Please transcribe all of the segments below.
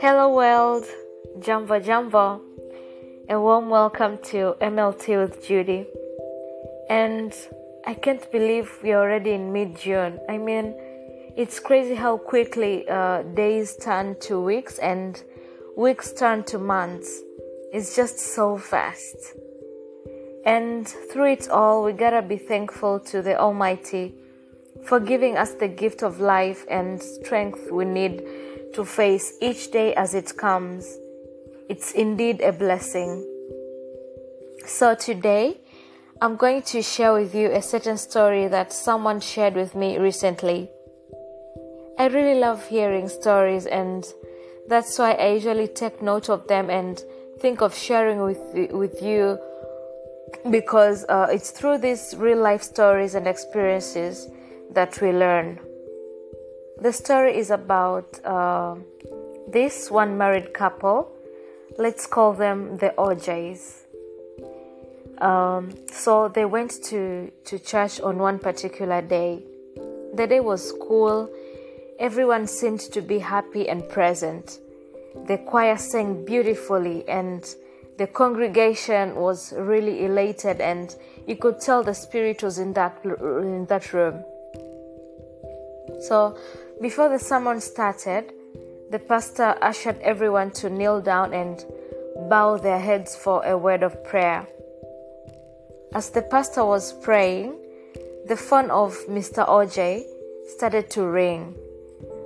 Hello world, Jambo Jambo. A warm welcome to MLT with Judy. And I can't believe we're already in mid June. I mean, it's crazy how quickly uh, days turn to weeks and weeks turn to months. It's just so fast. And through it all, we gotta be thankful to the Almighty for giving us the gift of life and strength we need to face each day as it comes. It's indeed a blessing. So today, I'm going to share with you a certain story that someone shared with me recently. I really love hearing stories, and that's why I usually take note of them and think of sharing with with you because uh, it's through these real life stories and experiences that we learn. The story is about uh, this one married couple. Let's call them the OJs. Um, so they went to, to church on one particular day. The day was cool. Everyone seemed to be happy and present. The choir sang beautifully, and the congregation was really elated, and you could tell the spirit was in that in that room. So, before the sermon started, the pastor ushered everyone to kneel down and bow their heads for a word of prayer. As the pastor was praying, the phone of Mr. OJ started to ring.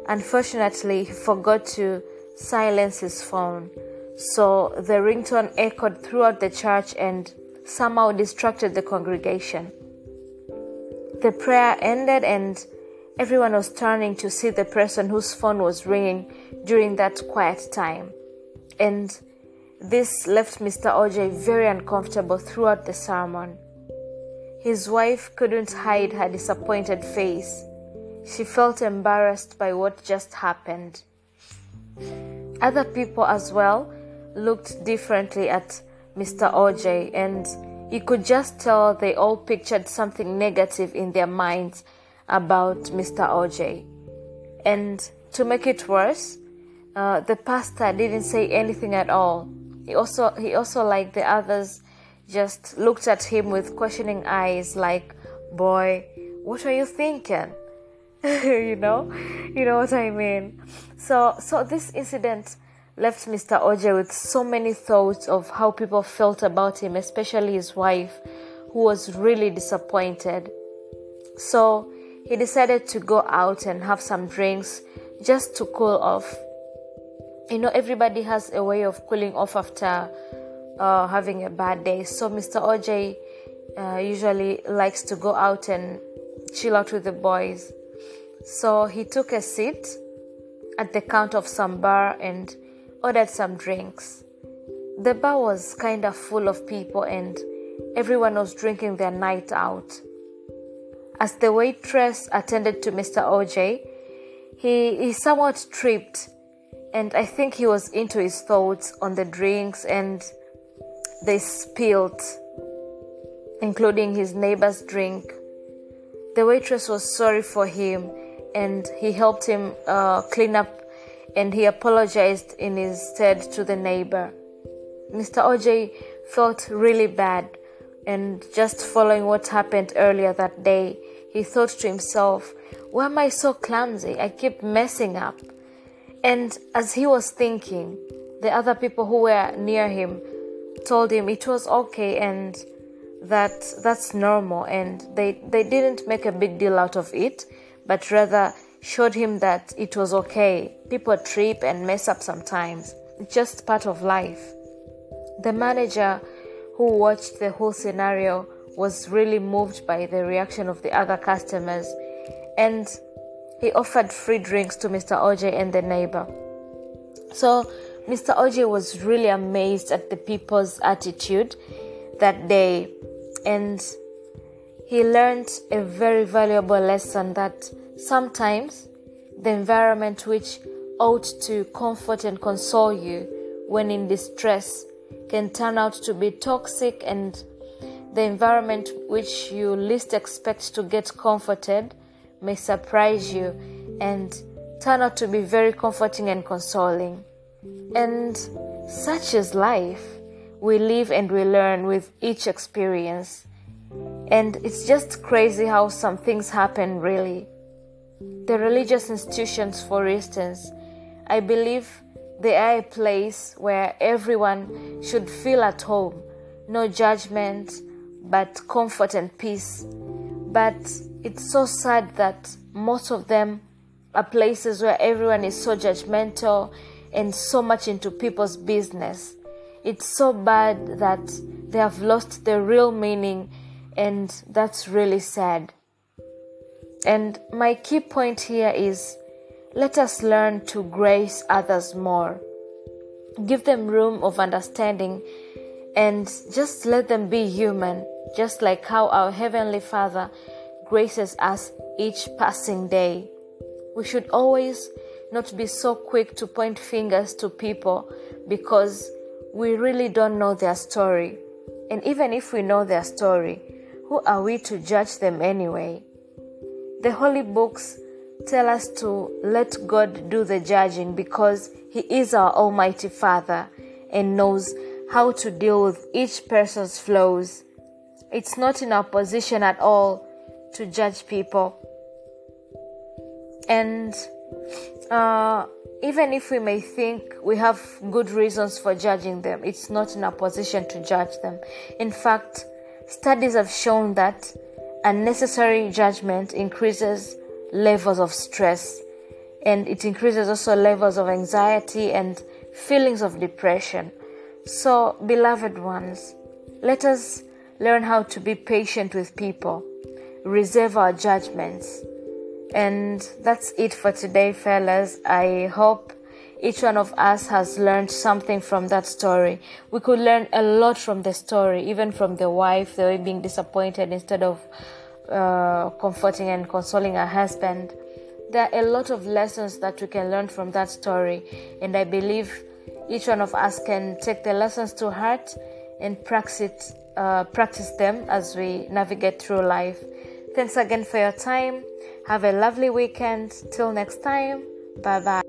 Unfortunately, he forgot to silence his phone, so the ringtone echoed throughout the church and somehow distracted the congregation. The prayer ended and Everyone was turning to see the person whose phone was ringing during that quiet time. And this left Mr. OJ very uncomfortable throughout the sermon. His wife couldn't hide her disappointed face. She felt embarrassed by what just happened. Other people as well looked differently at Mr. OJ, and you could just tell they all pictured something negative in their minds about Mr. OJ. And to make it worse, uh, the pastor didn't say anything at all. He also, he also, like the others, just looked at him with questioning eyes, like, "Boy, what are you thinking?" you know, you know what I mean. So, so this incident left Mr. OJ with so many thoughts of how people felt about him, especially his wife, who was really disappointed. So he decided to go out and have some drinks just to cool off. You know, everybody has a way of cooling off after uh, having a bad day. So Mr. OJ uh, usually likes to go out and chill out with the boys. So he took a seat at the counter of some bar and ordered some drinks. The bar was kind of full of people and everyone was drinking their night out. As the waitress attended to Mr. OJ, he, he somewhat tripped, and I think he was into his thoughts on the drinks and they spilled, including his neighbor's drink. The waitress was sorry for him and he helped him uh, clean up and he apologized in his stead to the neighbor. Mr. OJ felt really bad and just following what happened earlier that day, he thought to himself, Why am I so clumsy? I keep messing up. And as he was thinking, the other people who were near him told him it was okay and that that's normal and they, they didn't make a big deal out of it, but rather showed him that it was okay. People trip and mess up sometimes. It's just part of life. The manager who watched the whole scenario was really moved by the reaction of the other customers and he offered free drinks to Mr. OJ and the neighbor. So Mr. OJ was really amazed at the people's attitude that day and he learned a very valuable lesson that sometimes the environment which ought to comfort and console you when in distress can turn out to be toxic and the environment which you least expect to get comforted may surprise you and turn out to be very comforting and consoling. And such is life. We live and we learn with each experience. And it's just crazy how some things happen, really. The religious institutions, for instance, I believe they are a place where everyone should feel at home. No judgment, but comfort and peace. But it's so sad that most of them are places where everyone is so judgmental and so much into people's business. It's so bad that they have lost the real meaning, and that's really sad. And my key point here is let us learn to grace others more. Give them room of understanding and just let them be human, just like how our Heavenly Father graces us each passing day. We should always not be so quick to point fingers to people because we really don't know their story. And even if we know their story, who are we to judge them anyway? The holy books tell us to let God do the judging because He is our Almighty Father and knows how to deal with each person's flaws. It's not in our position at all to judge people. And uh, even if we may think we have good reasons for judging them, it's not in our position to judge them. In fact, studies have shown that unnecessary judgment increases levels of stress and it increases also levels of anxiety and feelings of depression. So, beloved ones, let us learn how to be patient with people, reserve our judgments. And that's it for today, fellas. I hope each one of us has learned something from that story. We could learn a lot from the story, even from the wife, the way being disappointed instead of uh, comforting and consoling her husband. There are a lot of lessons that we can learn from that story, and I believe each one of us can take the lessons to heart and practice uh, practice them as we navigate through life. Thanks again for your time. Have a lovely weekend. Till next time. Bye bye.